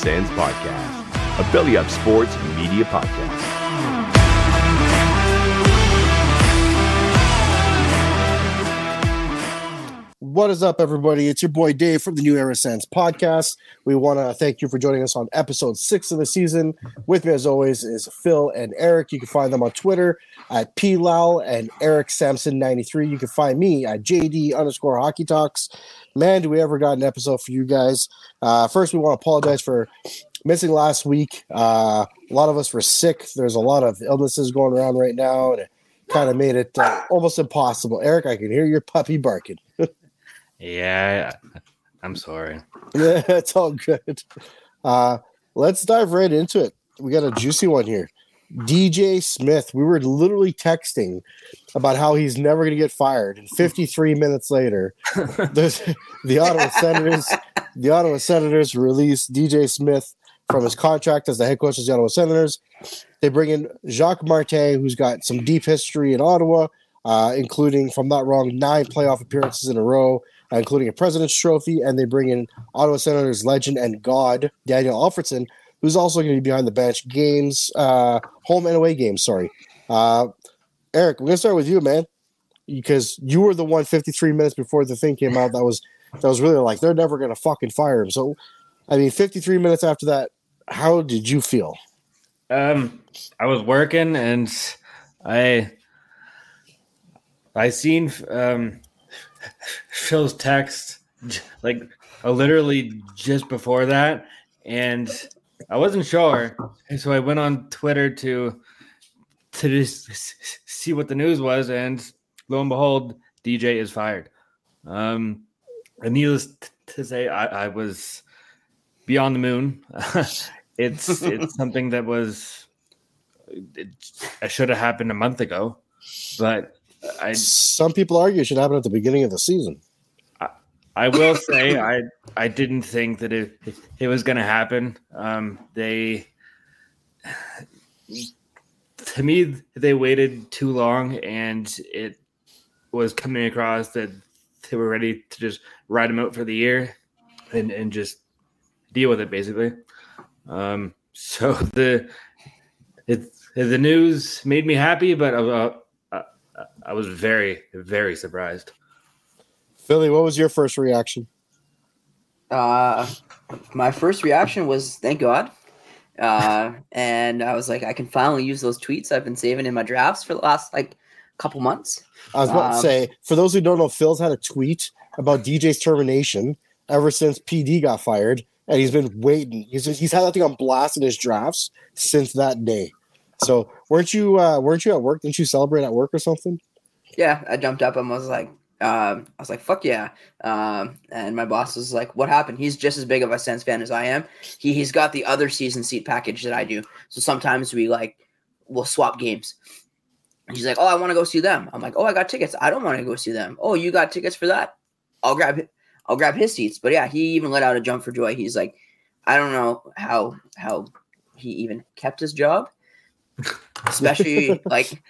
Sens podcast, a Belly Up Sports media podcast. What is up, everybody? It's your boy Dave from the New Era Sens podcast. We want to thank you for joining us on episode six of the season. With me, as always, is Phil and Eric. You can find them on Twitter at PLAL and Eric Samson 93. You can find me at JD underscore hockey talks. Man, do we ever got an episode for you guys? Uh, first, we want to apologize for missing last week. Uh, a lot of us were sick. There's a lot of illnesses going around right now, and it kind of made it uh, almost impossible. Eric, I can hear your puppy barking. Yeah, I'm sorry. Yeah, it's all good. Uh, let's dive right into it. We got a juicy one here. DJ Smith. We were literally texting about how he's never going to get fired, and 53 minutes later, the Ottawa Senators. The Ottawa Senators release DJ Smith from his contract as the head coach of the Ottawa Senators. They bring in Jacques Martin, who's got some deep history in Ottawa, uh, including, if I'm not wrong, nine playoff appearances in a row, including a President's Trophy. And they bring in Ottawa Senators legend and God, Daniel Alfredsson, who's also going to be behind the bench games, uh, home and away games, sorry. Uh, Eric, we're going to start with you, man, because you were the one 53 minutes before the thing came out that was that was really like they're never going to fucking fire him. So, I mean, 53 minutes after that, how did you feel? Um, I was working and I I seen um Phil's text like uh, literally just before that, and I wasn't sure, so I went on Twitter to to just see what the news was, and lo and behold, DJ is fired. Um, and needless to say, I, I was beyond the moon. it's it's something that was it, it should have happened a month ago, but I Some people argue it should happen at the beginning of the season. I will say I I didn't think that it it was going to happen. Um, they to me they waited too long, and it was coming across that they were ready to just ride him out for the year and and just deal with it basically. Um, so the it the news made me happy, but uh, I was very very surprised. Philly, what was your first reaction? Uh, my first reaction was thank God. Uh, and I was like, I can finally use those tweets I've been saving in my drafts for the last like couple months. I was about to Um, say, for those who don't know, Phil's had a tweet about DJ's termination ever since PD got fired, and he's been waiting. He's he's had that thing on blast in his drafts since that day. So weren't you uh, weren't you at work? Didn't you celebrate at work or something? Yeah, I jumped up and was like, um, I was like, fuck yeah. Um, and my boss was like, what happened? He's just as big of a Sens fan as I am. He, he's got the other season seat package that I do. So sometimes we like, we'll swap games. And He's like, oh, I want to go see them. I'm like, oh, I got tickets. I don't want to go see them. Oh, you got tickets for that? I'll grab. I'll grab his seats. But yeah, he even let out a jump for joy. He's like, I don't know how how he even kept his job, especially like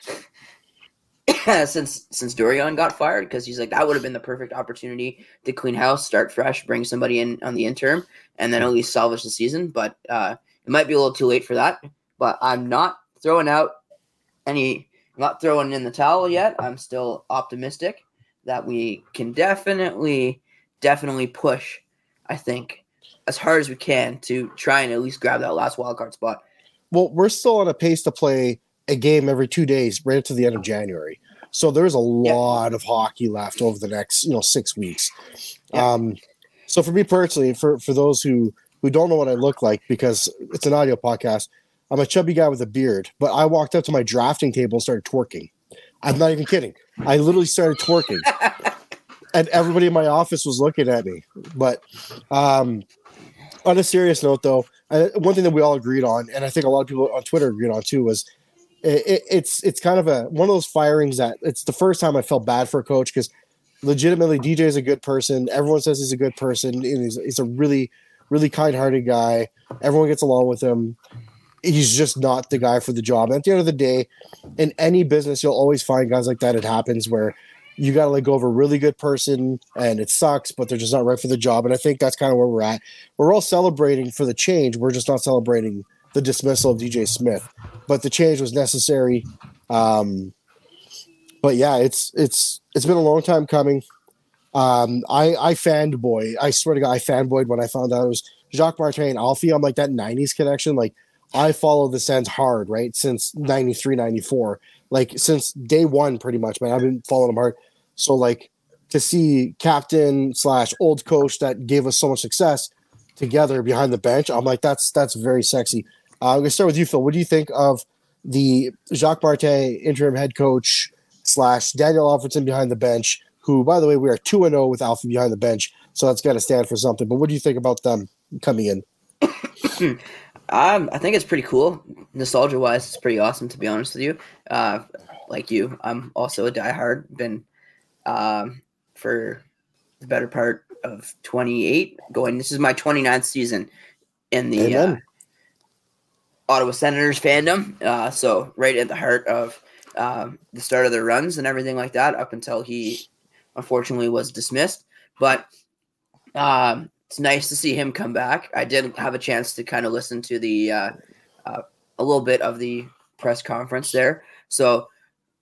since since Dorion got fired because he's like that would have been the perfect opportunity to clean house, start fresh, bring somebody in on the interim, and then at least salvage the season. But uh, it might be a little too late for that. But I'm not throwing out any, I'm not throwing in the towel yet. I'm still optimistic that we can definitely, definitely push. I think as hard as we can to try and at least grab that last wild card spot. Well, we're still on a pace to play a game every two days, right up to the end of January. So there's a lot of hockey left over the next, you know, six weeks. Yeah. Um, so for me personally, for for those who who don't know what I look like because it's an audio podcast, I'm a chubby guy with a beard. But I walked up to my drafting table and started twerking. I'm not even kidding. I literally started twerking, and everybody in my office was looking at me. But um, on a serious note, though, one thing that we all agreed on, and I think a lot of people on Twitter agreed on too, was it, it, it's it's kind of a one of those firings that it's the first time I felt bad for a coach because legitimately DJ is a good person. Everyone says he's a good person, and he's, he's a really really kind-hearted guy. Everyone gets along with him. He's just not the guy for the job. And at the end of the day, in any business, you'll always find guys like that. It happens where you got to let go of a really good person and it sucks, but they're just not right for the job. And I think that's kind of where we're at. We're all celebrating for the change. We're just not celebrating the dismissal of DJ Smith, but the change was necessary. Um, but yeah, it's it's it's been a long time coming. Um, I I fanboy. I swear to God, I fanboyed when I found out it was Jacques Martin and Alfie. I'm like that '90s connection. Like I follow the Sens hard, right? Since '93, '94, like since day one, pretty much. Man, I've been following them hard. So like to see captain slash old coach that gave us so much success together behind the bench, I'm like that's that's very sexy. Uh, I'm gonna start with you, Phil. What do you think of the Jacques Martin interim head coach slash Daniel Alfredsson behind the bench? Who, by the way, we are two and zero with Alfie behind the bench, so that's got to stand for something. But what do you think about them coming in? Um, I think it's pretty cool. Nostalgia wise, it's pretty awesome to be honest with you. Uh, like you, I'm also a diehard. Been um, for the better part of 28 going. This is my 29th season in the uh, Ottawa Senators fandom. Uh, so right at the heart of um, the start of their runs and everything like that, up until he unfortunately was dismissed. But um, it's nice to see him come back. I did have a chance to kind of listen to the uh, uh, a little bit of the press conference there. So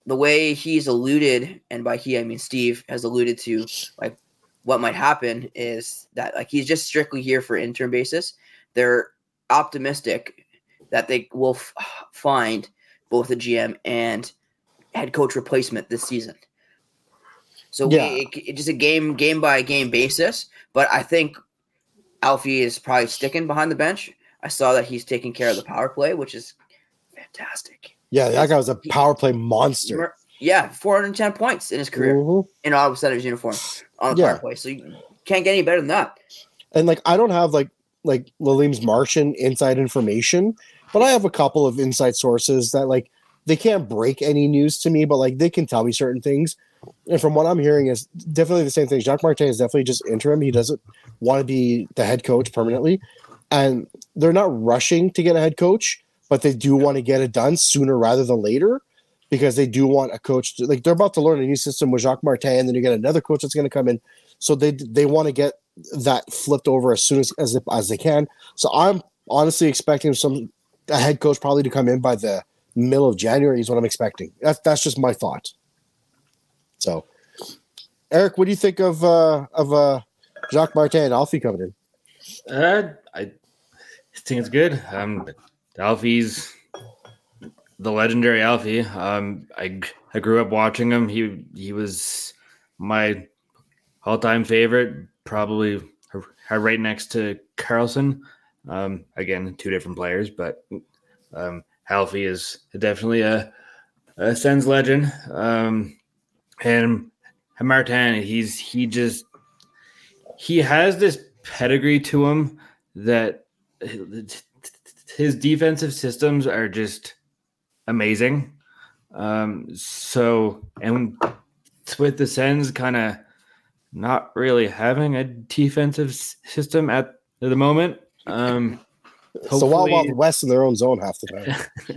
the way he's alluded, and by he I mean Steve has alluded to, like what might happen is that like he's just strictly here for interim basis. They're optimistic that they will f- find both a GM and head coach replacement this season. So Yeah. we, it, it's just a game game by game basis. But I think Alfie is probably sticking behind the bench. I saw that he's taking care of the power play, which is fantastic. Yeah, that guy was a power play monster. Yeah, 410 points in his career Mhm. in Ottawa Senators uniform on the Yeah. power play. So you can't get any better than that. And like I don't have like like Lalim's Martian inside information, but I have a couple of inside sources that like they can't break any news to me, but like they can tell me certain things. And from what I'm hearing is definitely the same thing. Jacques Martin is definitely just interim. He doesn't want to be the head coach permanently. And they're not rushing to get a head coach, but they do want to get it done sooner rather than later because they do want a coach to like they're about to learn a new system with Jacques Martin, and then you get another coach that's going to come in. So they they want to get that flipped over as soon as as, as they can. So I'm honestly expecting some a head coach probably to come in by the middle of January is what I'm expecting. That's that's just my thought. So, Eric, what do you think of uh of uh Jacques Martin and Alfie coming in? Uh, I think it's good. Um, Alfie's the legendary Alfie. Um, I I grew up watching him. He he was my all time favorite, probably right next to Karlsson. Um, again, two different players, but um, Alfie is definitely a, a Sens legend. Um, and Martin, he's he just he has this pedigree to him that his defensive systems are just amazing. Um, so and with the Sens kind of not really having a defensive system at the moment. Um, So while hopefully- Wild West in their own zone half the time.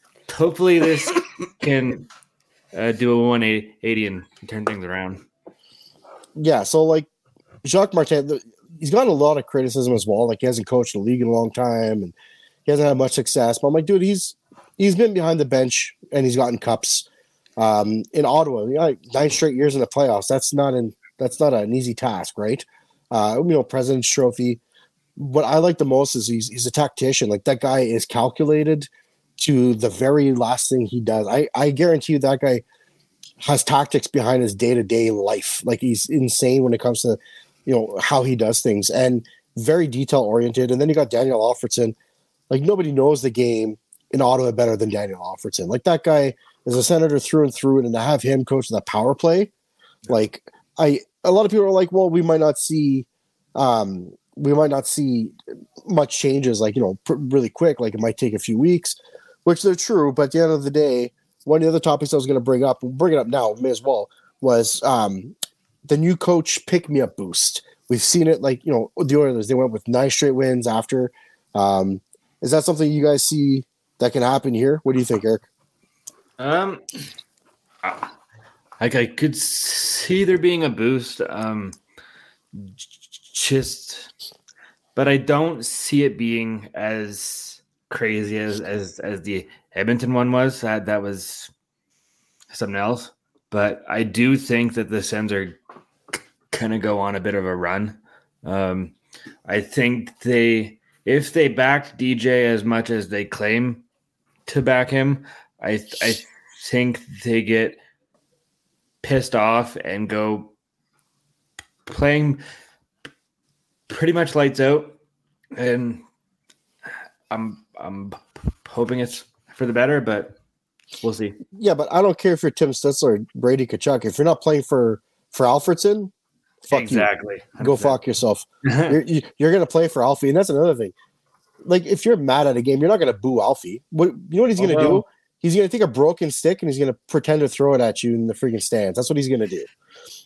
hopefully this can uh, do a 180 and turn things around. yeah, so like Jacques Martin, the- he's gotten a lot of criticism as well. Like he hasn't coached the league in a long time and he hasn't had much success. But I'm like, dude, he's he's been behind the bench and he's gotten cups. Um, in Ottawa, you know, like nine straight years in the playoffs. That's not an that's not an easy task, right? Uh, you know, President's Trophy. What I like the most is he's he's a tactician. Like that guy is calculated to the very last thing he does. I I guarantee you that guy has tactics behind his day to day life. Like he's insane when it comes to you know how he does things and very detail oriented. And then you got Daniel Alfredsson. Like nobody knows the game in Ottawa better than Daniel Alfredsson. Like that guy is a senator through and through, and to have him coach the power play, like I a lot of people are like, well, we might not see, um, we might not see much changes, like you know, pr- really quick. Like it might take a few weeks, which they're true. But at the end of the day, one of the other topics I was going to bring up, bring it up now, may as well, was um, the new coach pick me up boost. We've seen it, like you know, the Oilers. They went with nine straight wins after. Um, is that something you guys see that can happen here? What do you think, Eric? Um, I, I could see there being a boost. Um, just, but I don't see it being as crazy as as as the Edmonton one was. That that was something else. But I do think that the Sens are kind of go on a bit of a run. Um, I think they, if they backed DJ as much as they claim to back him, I I think they get pissed off and go playing pretty much lights out, and I'm I'm hoping it's for the better, but we'll see. Yeah, but I don't care if you're Tim Stützle or Brady Tkachuk. If you're not playing for for Alfredsson, fuck exactly. you. Go fuck yourself. you're, you- you're gonna play for Alfie, and that's another thing. Like if you're mad at a game, you're not gonna boo Alfie. What you know what he's gonna do? He's gonna take a broken stick and he's gonna pretend to throw it at you in the freaking stands. That's what he's gonna do.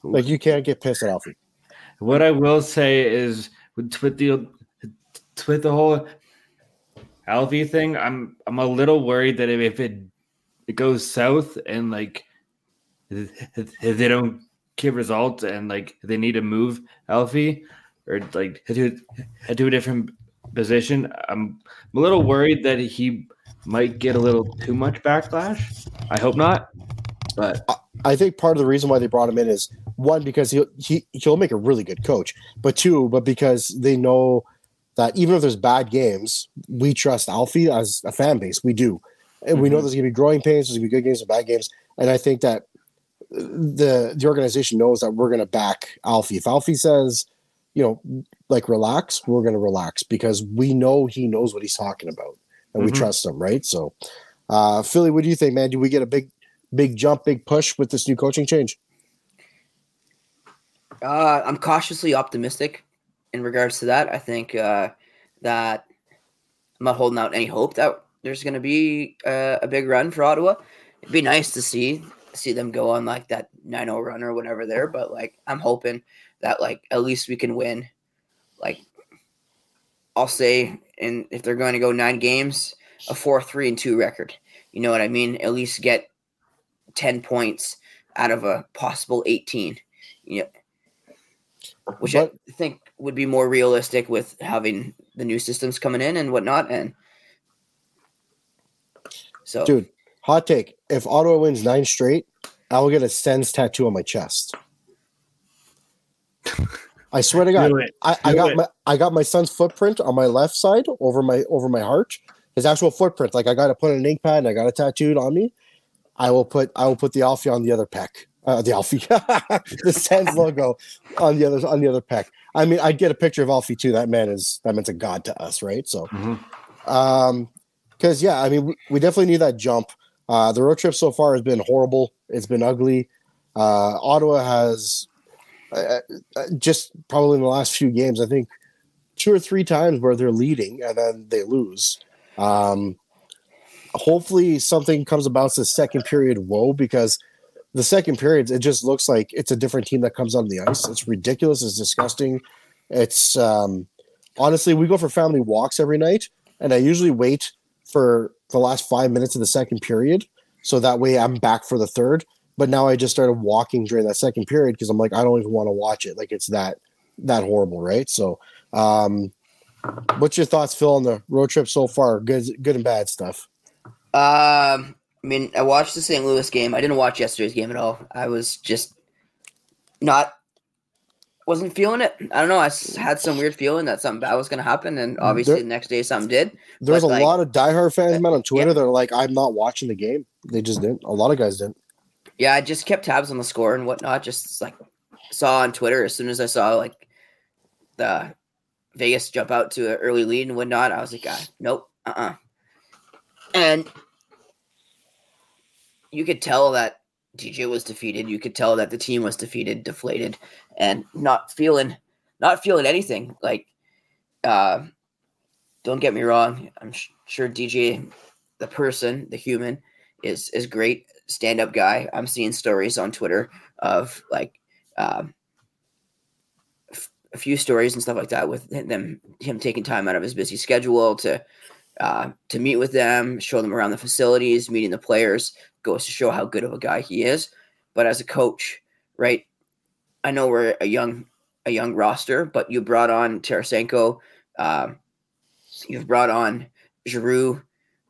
Like you can't get pissed at Alfie. What I will say is with, with the with the whole Alfie thing, I'm I'm a little worried that if it it goes south and like they don't get results and like they need to move Alfie or like to to a different position, I'm I'm a little worried that he might get a little too much backlash. I hope not, but I think part of the reason why they brought him in is one because he'll he he'll make a really good coach, but two, but because they know that even if there's bad games, we trust Alfie as a fan base. We do, and we know mm-hmm. there's gonna be growing pains, there's gonna be good games and bad games, and I think that the the organization knows that we're gonna back Alfie. If Alfie says, you know, like relax, we're gonna relax because we know he knows what he's talking about, and we Mhm. trust him, right? So, uh, Philly, what do you think, man? Do we get a big big jump, big push with this new coaching change? Uh, I'm cautiously optimistic in regards to that. I think uh, that I'm not holding out any hope that there's going to be uh, a big run for Ottawa. It'd be nice to see see them go on like that 9-0 run or whatever there, but like I'm hoping that like at least we can win. Like I'll say, and if they're going to go nine games, a four three and two record. You know what I mean? At least get ten points out of a possible eighteen. You know, which But- I think would be more realistic with having the new systems coming in and whatnot. And so, Dude, hot take. If Ottawa wins nine straight, I will get a Sens tattoo on my chest. I swear to God, I, I got it. my I got my son's footprint on my left side over my over my heart. His actual footprint. Like I got to put an ink pad and I got it tattooed on me. I will put I will put the Alfie on the other peck. Uh, the Alfie, the Sens logo on the other on the other peck. I mean, I'd get a picture of Alfie too. That man is that man's a god to us, right? So, Mhm. um, because yeah, I mean, we, we definitely need that jump. Uh, the road trip so far has been horrible. It's been ugly. Uh, Ottawa has uh, uh, just probably in the last few games, I think two or three times where they're leading and then they lose. Um, hopefully, something comes about the second period woe because the second periods, it just looks like it's a different team that comes on the ice. It's ridiculous. It's disgusting. It's um, honestly, we go for family walks every night, and I usually wait for the last five minutes of the second period, so that way I'm back for the third. But now I just started walking during that second period because I'm like, I don't even want to watch it. Like it's that that horrible, right? So, um, what's your thoughts, Phil, on the road trip so far? Good, good and bad stuff. Um, I mean, I watched the St. Louis game. I didn't watch yesterday's game at all. I was just not wasn't feeling it. I don't know. I had some weird feeling that something bad was going to happen, and obviously there, the next day something did. There's a like, lot of diehard fans, man, on Twitter yeah. that are like, "I'm not watching the game." They just didn't. A lot of guys didn't. Yeah, I just kept tabs on the score and whatnot. Just like saw on Twitter as soon as I saw like the Vegas jump out to an early lead and whatnot. I was like, ah, nope, uh, uh and you could tell that DJ was defeated. You could tell that the team was defeated, deflated, and not feeling, not feeling anything. Like, uh, don't get me wrong. I'm sh- sure DJ, the person, the human, is is great. Stand up guy. I'm seeing stories on Twitter of like um, a few stories and stuff like that with them him taking time out of his busy schedule to uh, to meet with them, show them around the facilities, meeting the players. Goes to show how good of a guy he is. But as a coach, right? I know we're a young a young roster, but you brought on Tarasenko, um, you've brought on Giroux,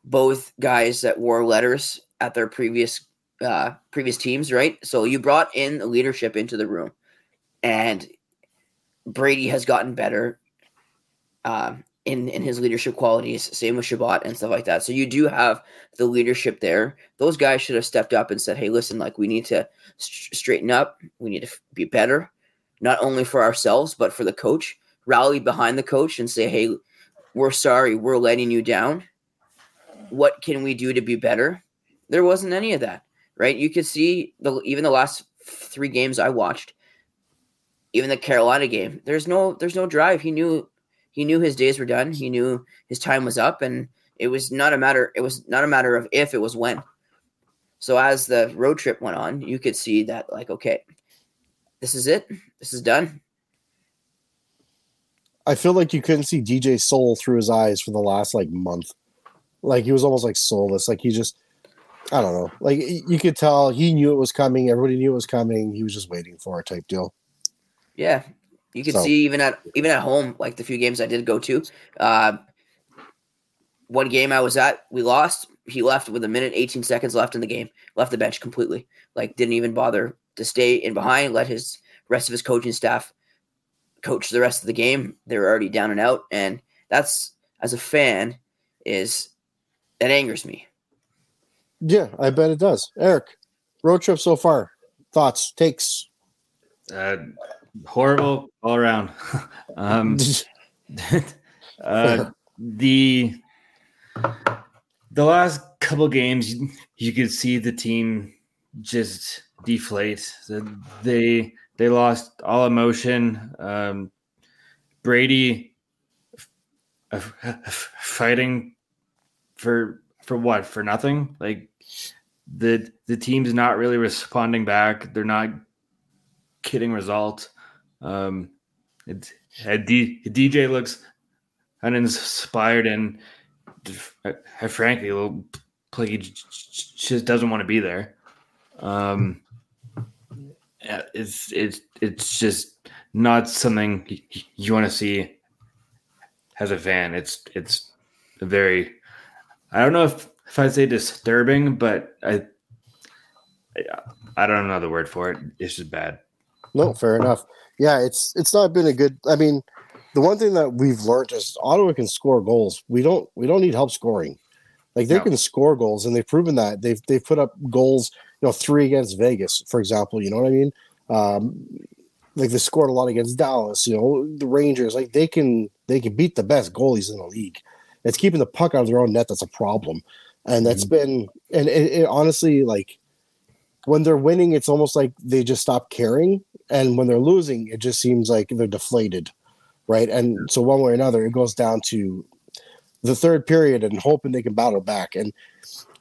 both guys that wore letters at their previous uh, previous teams, right? So you brought in the leadership into the room, and Brady has gotten better um, in in his leadership qualities. Same with Chabot and stuff like that. So you do have the leadership there. Those guys should have stepped up and said, "Hey, listen, like we need to st- straighten up. We need to f- be better, not only for ourselves but for the coach. Rally behind the coach and say, "Hey, we're sorry, we're letting you down. What can we do to be better?" There wasn't any of that, right? You could see the even the last three games I watched, even the Carolina game. There's no there's no drive. He knew he knew his days were done. He knew his time was up, and it was not a matter. It was not a matter of if; it was when. So as the road trip went on, you could see that like, okay, this is it. This is done. I feel like you couldn't see DJ's soul through his eyes for the last like month. Like he was almost like soulless. Like he just, I don't know. Like you could tell he knew it was coming. Everybody knew it was coming. He was just waiting for it type deal. Yeah, you can So- see even at even at home, like the few games I did go to. Uh, one game I was at, we lost. He left with a minute, 18 seconds left in the game. Left the bench completely. Like didn't even bother to stay in behind. Let his rest of his coaching staff coach the rest of the game. They were already down and out, and that's as a fan is that angers me. Yeah, I bet it does. Eric, road trip so far. Thoughts, takes. Uh, horrible all around. um, uh, the the last couple games, you, you could see the team just deflate. The- They they lost all emotion. Um, Brady f- f- fighting for for what for nothing. Like the the team's not really responding back. They're not getting results. Um, it, D, DJ looks uninspired and uh, frankly, a little like he just doesn't want to be there. Um, it's it's it's just not something you want to see as a fan. It's it's very I don't know if if I'd say disturbing, but I I, I don't know the word for it. It's just bad. No, fair enough. Yeah, it's it's not been a good. I mean, the one thing that we've learned is Ottawa can score goals. We don't we don't need help scoring. Like they No. can score goals, and they've proven that. They've they've put up goals. You know, three against Vegas, for example. You know what I mean? Um, like they scored a lot against Dallas. You know, the Rangers. Like they can they can beat the best goalies in the league. It's keeping the puck out of their own net that's a problem, and that's been and it, it honestly like when they're winning, it's almost like they just stop caring, and when they're losing, it just seems like they're deflated, right? And so one way or another, it goes down to the third period and hoping they can battle back. And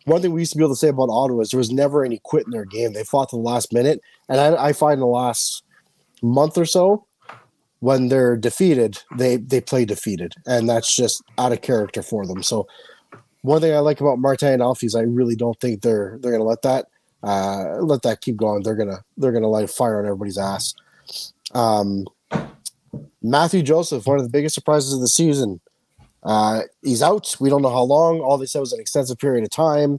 one thing we used to be able to say about Ottawa is there was never any quit in their game. They fought to the last minute, and I, I find the last month or so when they're defeated, they they play defeated, and that's just out of character for them. So one thing I like about Martin and Alfie is I really don't think they're they're gonna let that uh, let that keep going. They're gonna they're gonna light fire on everybody's ass. Um, Mathieu Joseph, one of the biggest surprises of the season. Uh, he's out. We don't know how long. All they said was an extensive period of time.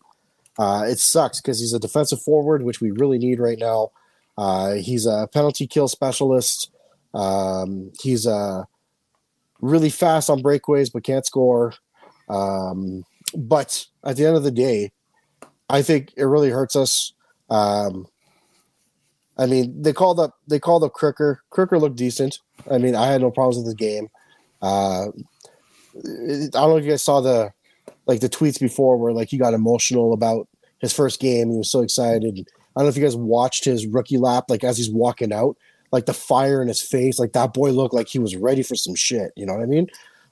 Uh, it sucks because he's a defensive forward, which we really need right now. Uh, he's a penalty kill specialist. Um, he's uh, really fast on breakaways, but can't score. Um, but at the end of the day, I think it really hurts us. Um, I mean, they called up they called up Crooker. Crooker looked decent. I mean, I had no problems with the game. Uh, I don't know if you guys saw the like the tweets before where like he got emotional about his first game. He was so excited. I don't know if you guys watched his rookie lap, like as he's walking out, like the fire in his face, like that boy looked like he was ready for some shit. You know what I mean?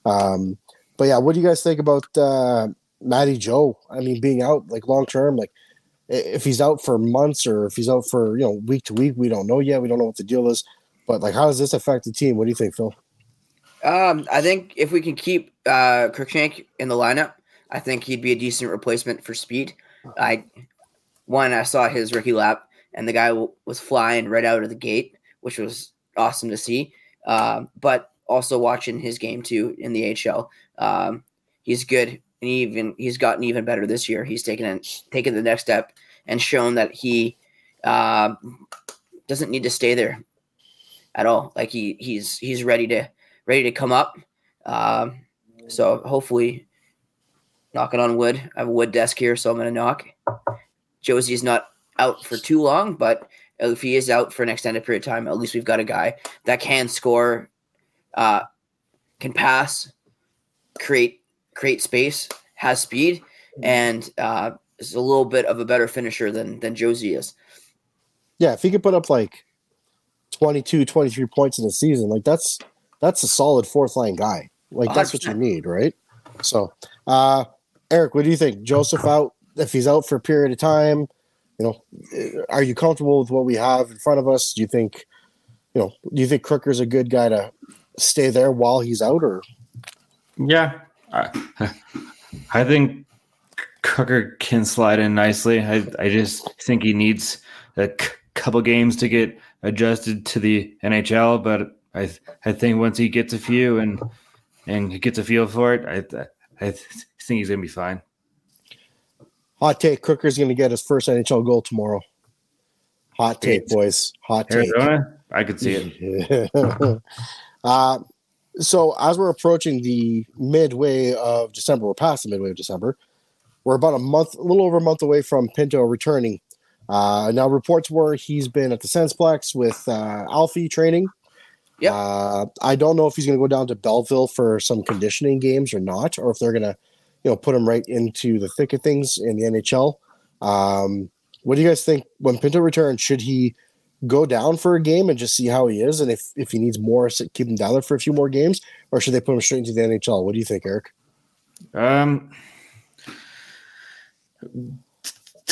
Um, but yeah, what do you guys think about uh, Matty Joe? I mean, being out like long term, like if he's out for months or if he's out for you know week to week, we don't know yet. We don't know what the deal is. But like, how does this affect the team? What do you think, Phil? Um, I think if we can keep uh, Crookshank in the lineup, I think he'd be a decent replacement for Speed. I one, I saw his rookie lap, and the guy w- was flying right out of the gate, which was awesome to see. Um, but also watching his game too in the HL, um, he's good, and even he's gotten even better this year. He's taken an, taken the next step and shown that he uh, doesn't need to stay there at all. Like he he's he's ready to ready to come up. Um, so hopefully, knocking on wood. I have a wood desk here, so I'm gonna knock. Josie's not out for too long, but if he is out for an extended period of time, at least we've got a guy that can score, uh, can pass, create create space, has speed, and uh, is a little bit of a better finisher than than Josie is. Yeah, if he could put up like 22, 23 points in the season, like that's that's a solid fourth line guy. Like that's what you need, right? So, uh, Eric, what do you think? Joseph out if he's out for a period of time, you know, uh, are you comfortable with what we have in front of us? Do you think, you know, do you think Crooker's a good guy to stay there while he's out, or Yeah, I, I think Crooker can slide in nicely. I I just think he needs a c- couple games to get adjusted to the NHL, but I th- I think once he gets a few and and he gets a feel for it, I th- I th- think he's gonna be fine. hot take? Crooker's going to get his first NHL goal tomorrow. Hot take, boys. Hot take. Arizona, I could see it. uh, so as we're approaching the midway of December, we're past the midway of December. We're about a month, a little over a month away from Pinto returning. Uh, now reports were he's been at the Sensplex with uh, Alfie training. Yep. Uh, I don't know if he's going to go down to Belleville for some conditioning games or not, or if they're going to, you know, put him right into the thick of things in the NHL. Um, what do you guys think when Pinto returns? Should he go down for a game and just see how he is, and if if he needs more, s- keep him down there for a few more games, or should they put him straight into the NHL? What do you think, Eric? Um,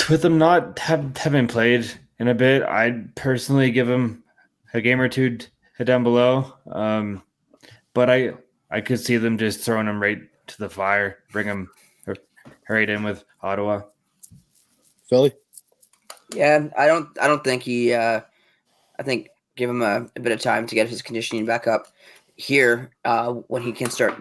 with them not have having played in a bit, I'd personally give him a game or two down below. Um, but I I could see them just throwing him right to the fire, bring him r- right in with Ottawa. Philly? Yeah, I don't. I don't think he. Uh, I think give him a, a bit of time to get his conditioning back up here uh, when he can start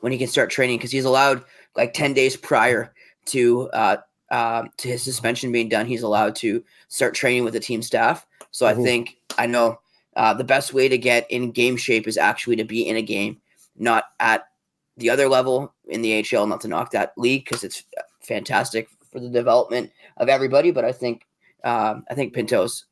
when he can start training because he's allowed like ten days prior to uh, uh, to his suspension being done. He's allowed to start training with the team staff. So I Mhm. think I know uh, the best way to get in game shape is actually to be in a game, not at the other level in the HL. Not to knock that league because it's fantastic for the development of everybody, but I think um, I think Pinto's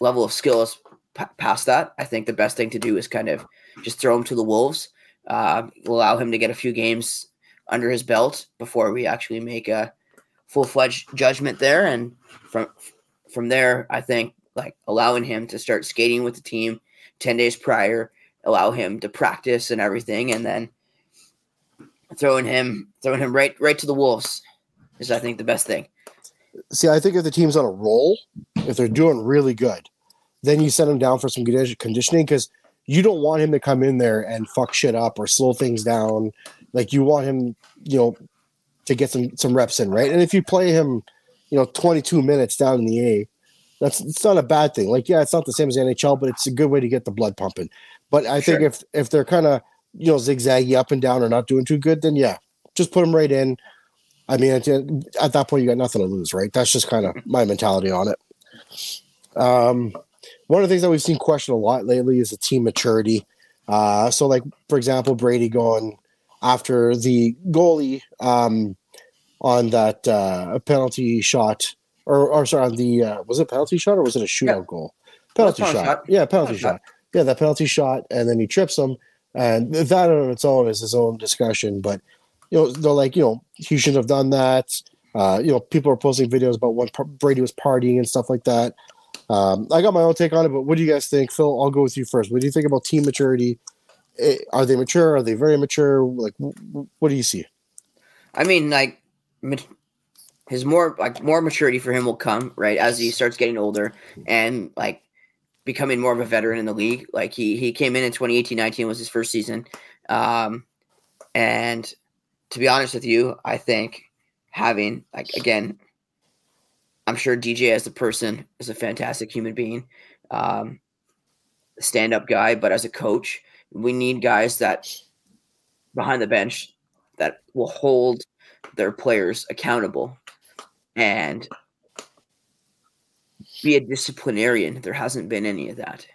level of skill is p- past that. I think the best thing to do is kind of just throw him to the wolves, uh, allow him to get a few games under his belt before we actually make a full fledged judgment there. And from from there, I think like allowing him to start skating with the team ten days prior, allow him to practice and everything, and then throwing him throwing him right right to the wolves. is I think the best thing. See, I think if the team's on a roll, if they're doing really good, then you send him down for some conditioning because you don't want him to come in there and fuck shit up or slow things down. Like you want him, you know, to get some some reps in, right? And if you play him, you know, 22 minutes down in the A, that's it's not a bad thing. Like, yeah, it's not the same as NHL, but it's a good way to get the blood pumping. But I think if if they're kind of you know zigzaggy up and down or not doing too good, then yeah, just put them right in. I mean, at, at that point, you got nothing to lose, right? That's just kind of my mentality on it. Um, one of the things that we've seen questioned a lot lately is the team maturity. Uh, so, like for example, Brady going after the goalie um, on that uh, penalty shot, or, or sorry, on the uh, was it a penalty shot or was it a shootout Yeah. goal? Penalty shot. shot. Yeah, penalty Penalty shot. Yeah, that penalty shot, and then he trips him, and that on its own is his own discussion. But you know, they're like, you know, he shouldn't have done that. Uh, you know, people are posting videos about when Brady was partying and stuff like that. Um, I got my own take on it, but what do you guys think, Phil? I'll go with you first. What do you think about team maturity? Eh, Are they mature? Are they very mature? Like, what do you see? I mean, like his more like more maturity for him will come right as he starts getting older and like becoming more of a veteran in the league. Like he he came in in 2018-19 was his first season, um, and to be honest with you, I think having like again, I'm sure DJ as a person is a fantastic human being, um, stand up guy, but as a coach, we need guys that behind the bench that will hold their players accountable and be a disciplinarian. There hasn't been any of that.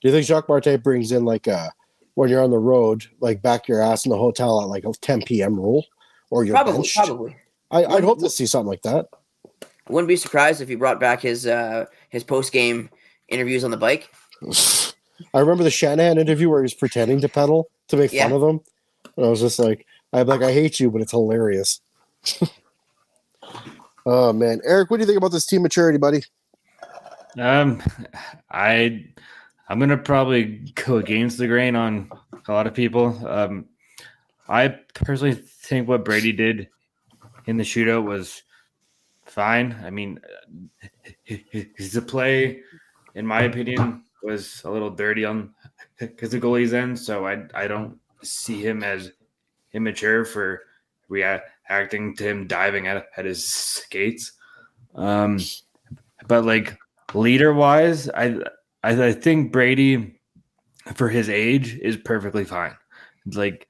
Do you think Jacques Martin brings in like a when you're on the road, like back your ass in the hotel at like a 10 p.m. rule, or you're Probably, benched? probably. I, I'd hope to see something like that. Wouldn't be surprised if he brought back his uh his post game interviews on the bike. I remember the Shanahan interview where he was pretending to pedal to make fun of him. And I was just like, I'm like, I hate you, but it's hilarious. oh man, Eric, what do you think about this team maturity, buddy? Um, I I'm gonna probably go against the grain on a lot of people. Um, I personally think what Brady did in the shootout was fine. I mean, the play, in my opinion, was a little dirty on because the goalie's end. So I I don't see him as immature for reacting to him diving at, at his skates. Um, but like leader wise, I, I I think Brady for his age is perfectly fine. Like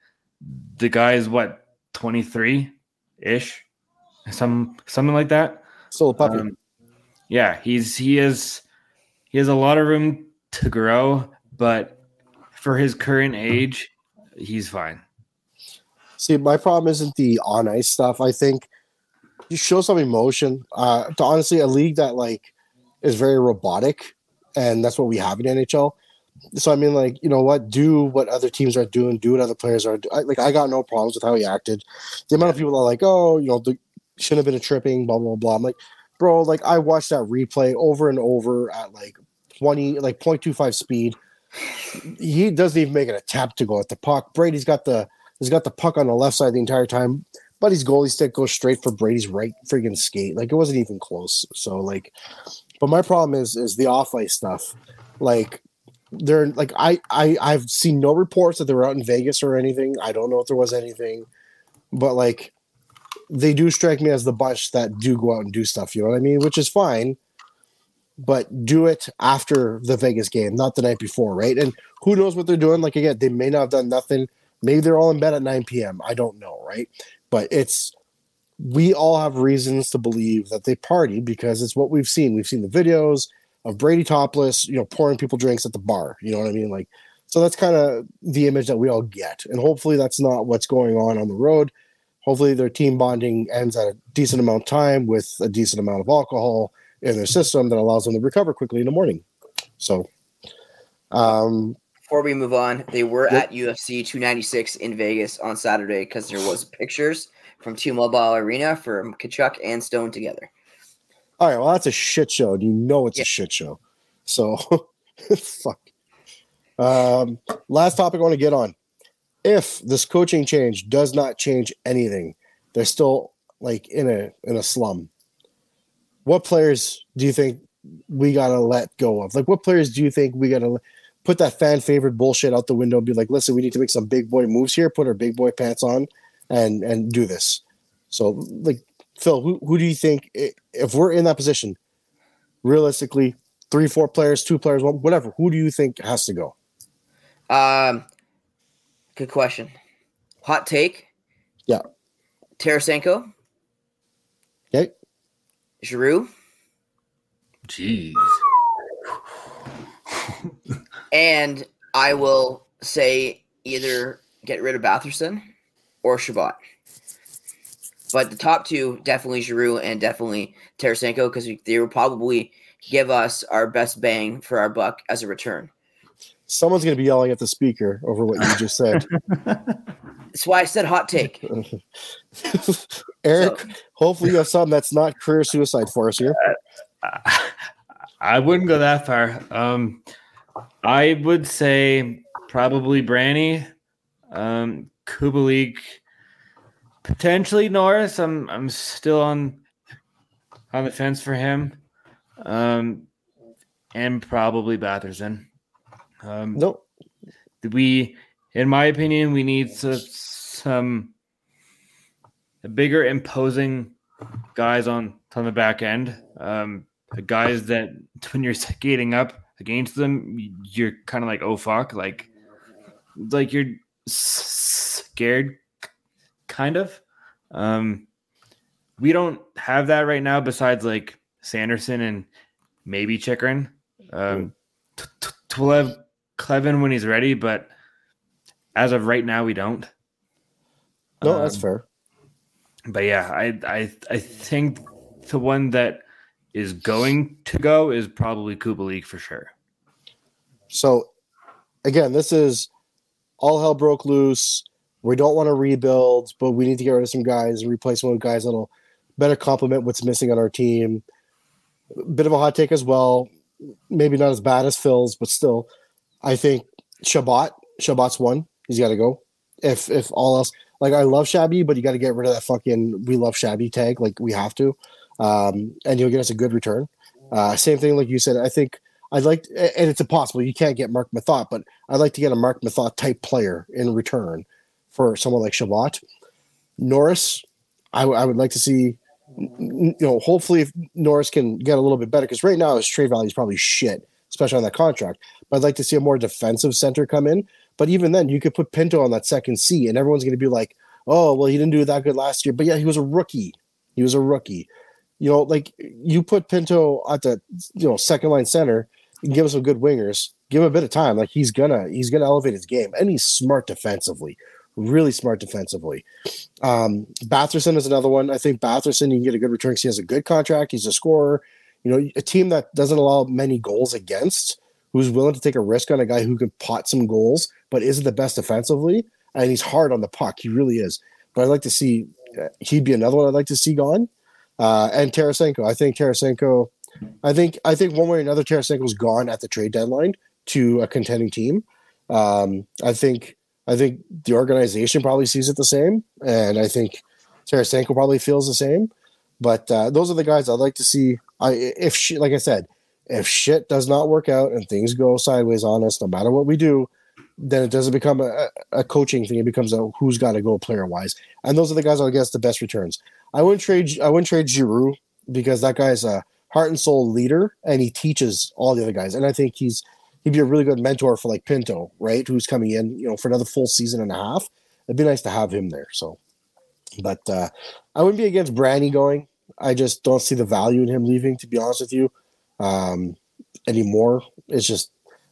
the guy is what twenty three ish, some something like that. Still a puppy. Um, yeah, he's he is he has a lot of room to grow, but for his current age, he's fine. See, my problem isn't the on ice stuff. I think you show some emotion. Uh, to honestly, a league that like is very robotic, and that's what we have in NHL. So I mean, like you know what? Do what other teams are doing. Do what other players are. do- I, like I got no problems with how he acted. The amount of people are like, oh, you know, the, shouldn't have been a tripping. Blah blah blah. I'm like, bro, like I watched that replay over and over at like twenty, like 0.25 speed. He doesn't even make an attempt to go at the puck. Brady's got the he's got the puck on the left side the entire time. But his goalie stick goes straight for Brady's right freaking skate. Like it wasn't even close. So like, but my problem is is the off ice stuff. Like they're like I I I've seen no reports that they were out in Vegas or anything. I don't know if there was anything, but like they do strike me as the bunch that do go out and do stuff. You know what I mean? Which is fine, but do it after the Vegas game, not the night before, right? And who knows what they're doing? Like again, they may not have done nothing. Maybe they're all in bed at 9 p.m. I don't know, right? But it's we all have reasons to believe that they party because it's what we've seen. We've seen the videos of Brady topless, you know, pouring people drinks at the bar. You know what I mean? Like, so that's kind of the image that we all get. And hopefully that's not what's going on on the road. Hopefully their team bonding ends at a decent amount of time with a decent amount of alcohol in their system that allows them to recover quickly in the morning. So, um, Before we move on, they were Yep. at UFC 296 in Vegas on Saturday because there was pictures from T-Mobile Arena from Tkachuk and Stone together. all right, well, that's a shit show. and You know it's Yeah. a shit show. So, fuck. Um, last topic I want to get on. If this coaching change does not change anything, they're still like in a in a slum, what players do you think we gotta let go of? Like, what players do you think we gotta put that fan favorite bullshit out the window and be like, listen, we need to make some big boy moves here, put our big boy pants on, and and do this. So, like, Phil, who who do you think if we're in that position, realistically, three, four players, two players, one, whatever, who do you think has to go? Um, good question. Hot take. Yeah. Tarasenko. Okay. Giroux. Jeez. and I will say either get rid of Batherson or Chabot. But the top two, definitely Giroux and definitely Tarasenko, because they will probably give us our best bang for our buck as a return. Someone's going to be yelling at the speaker over what you just said. That's why I said hot take. Eric, so, hopefully you have something that's not career suicide for us here. I wouldn't go that far. Um, I would say probably Branny, um, Kubalik, potentially Norris. I'm I'm still on on the fence for him, um, and probably Batherson. Um, nope. We, in my opinion, we need some, some bigger, imposing guys on on the back end. Um, guys that when you're skating up against them, you're kind of like, oh fuck, like, like you're scared, kind of. Um, we don't have that right now. Besides like Sanderson and maybe Chychrun. Um, we'll Kleven when he's ready, but as of right now, we don't. No, um, that's fair. But yeah, I I I think the one that is going to go is probably Kubalik for sure. So, again, this is all hell broke loose. We don't want to rebuild, but we need to get rid of some guys and replace them with guys that'll better complement what's missing on our team. Bit of a hot take as well. Maybe not as bad as Phil's, but still, I think Chabot. Chabot's one. He's got to go. If if all else, like I love Shabby, but you got to get rid of that fucking "we love Shabby" tag. Like we have to um, and you'll get us a good return. Uh, same thing, like you said. I think I'd like, and it's impossible. You can't get Marc Methot, but I'd like to get a Marc Methot type player in return for someone like Chabot. Norris, I, w- I would like to see. You know, hopefully, if Norris can get a little bit better because right now his trade value is probably shit, especially on that contract. But I'd like to see a more defensive center come in. But even then, you could put Pinto on that second C, and everyone's going to be like, "Oh, well, he didn't do that good last year." But yeah, he was a rookie. He was a rookie you know, like you put Pinto at the you know second line center and give him some good wingers, give him a bit of time. Like he's gonna he's gonna elevate his game, and he's smart defensively, really smart defensively. Um, Batherson is another one. I think Batherson you can get a good return because he has a good contract. He's a scorer. You know, a team that doesn't allow many goals against, who's willing to take a risk on a guy who can pot some goals, but isn't the best defensively, and he's hard on the puck. He really is. But I'd like to see uh, he'd be another one I'd like to see gone uh, and Tarasenko. I think Tarasenko. I think I think one way or another, Tarasenko's gone at the trade deadline to a contending team. Um, I think I think the organization probably sees it the same, and I think Tarasenko probably feels the same. But uh, those are the guys I'd like to see. I if she, like I said, if shit does not work out and things go sideways on us, no matter what we do, then it doesn't become a, a coaching thing. It becomes a who's got to go player wise, and those are the guys I'll guess the best returns. I wouldn't trade. I wouldn't trade Giroux because that guy's a heart and soul leader, and he teaches all the other guys. And I think he's he'd be a really good mentor for like Pinto, right? Who's coming in, you know, for another full season and a half. It'd be nice to have him there. So, but uh, I wouldn't be against Brandy going. I just don't see the value in him leaving. To be honest with you, um, anymore. It's just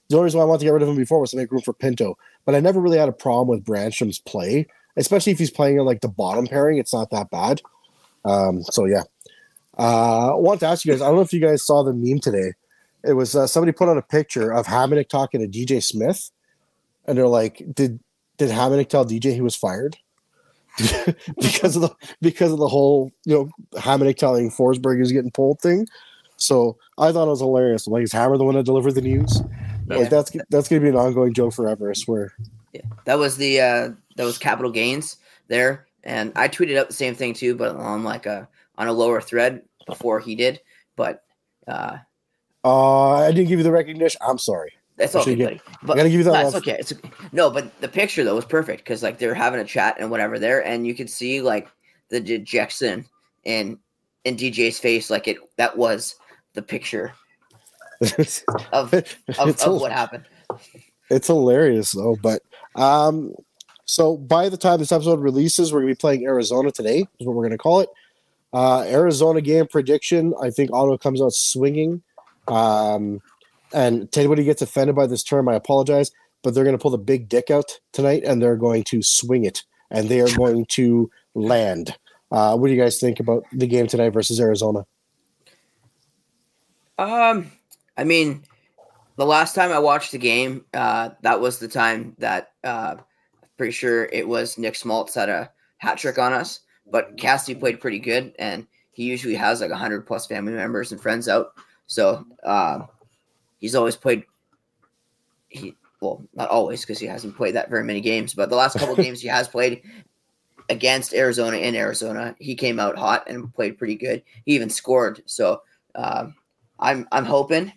the only reason why I wanted to get rid of him before was to make room for Pinto. But I never really had a problem with Brannstrom's play, especially if he's playing in like the bottom pairing. It's not that bad. Um, so yeah, uh, I want to ask you guys. I don't know if you guys saw the meme today. It was uh, somebody put on a picture of Hamonic talking to DJ Smith, and they're like, "Did did Hamonic tell DJ he was fired?" because of the because of the whole you know Hamonic telling Forsberg is getting pulled thing. So I thought it was hilarious. like, is Hammer the one that delivered the news? Yeah. Like that's that's gonna be an ongoing joke forever. I swear. Yeah, that was the uh, that was capital gains there and I tweeted out the same thing too, but on like a on a lower thread before he did. But uh, Uh, I didn't give you the recognition. I'm sorry. That's I okay, get- buddy. But gotta give you that That's love. okay. It's no, but the picture though was perfect because like they're having a chat and whatever there, and you could see like the dejection in in DJ's face, like it that was the picture of of, of what happened. It's hilarious though. But um, so by the time this episode releases, we're gonna be playing Arizona today. Is what we're gonna call it. Uh, Arizona game prediction. I think Otto comes out swinging. Um, and to anybody gets offended by this term, I apologize. But they're gonna pull the big dick out tonight, and they're going to swing it, and they are going to land. Uh, what do you guys think about the game tonight versus Arizona? Um, I mean, the last time I watched the game, uh, that was the time that uh, pretty sure it was Nick Schmaltz had a hat trick on us. But Kastelic played pretty good, and he usually has like hundred plus family members and friends out. So uh, he's always played. He well, not always because he hasn't played that very many games, but the last couple games he has played against Arizona in Arizona, he came out hot and played pretty good. He even scored. So um, I'm I'm hoping,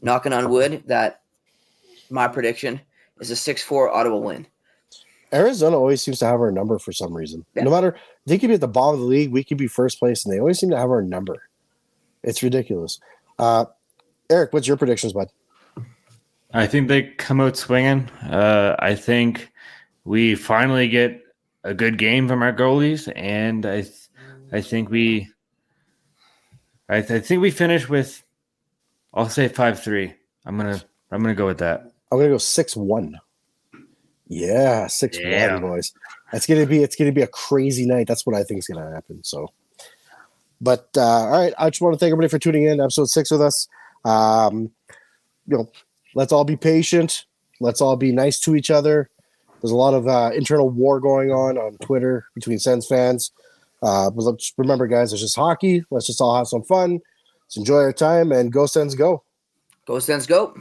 knocking on wood, that my prediction is a six four Ottawa win. Arizona always seems to have our number for some reason. Yeah. No matter they could be at the bottom of the league, we could be first place, and they always seem to have our number. It's ridiculous. Uh, Eric, what's your predictions, bud? I think they come out swinging. Uh, I think we finally get a good game from our goalies, and I, th- I think we, I, th- I think we finish with, I'll say five three. I'm gonna, I'm gonna go with that. I'm gonna go six one. Yeah, six Yeah. one, boys. It's gonna be it's gonna be a crazy night. That's what I think is gonna happen. So, but uh, all right, I just want to thank everybody for tuning in. Episode six with us. Um, you know, let's all be patient. Let's all be nice to each other. There's a lot of uh, internal war going on on Twitter between Sens fans. Uh, but let's remember, guys, it's just hockey. Let's just all have some fun. Let's enjoy our time and go Sens go. Go Sens, go!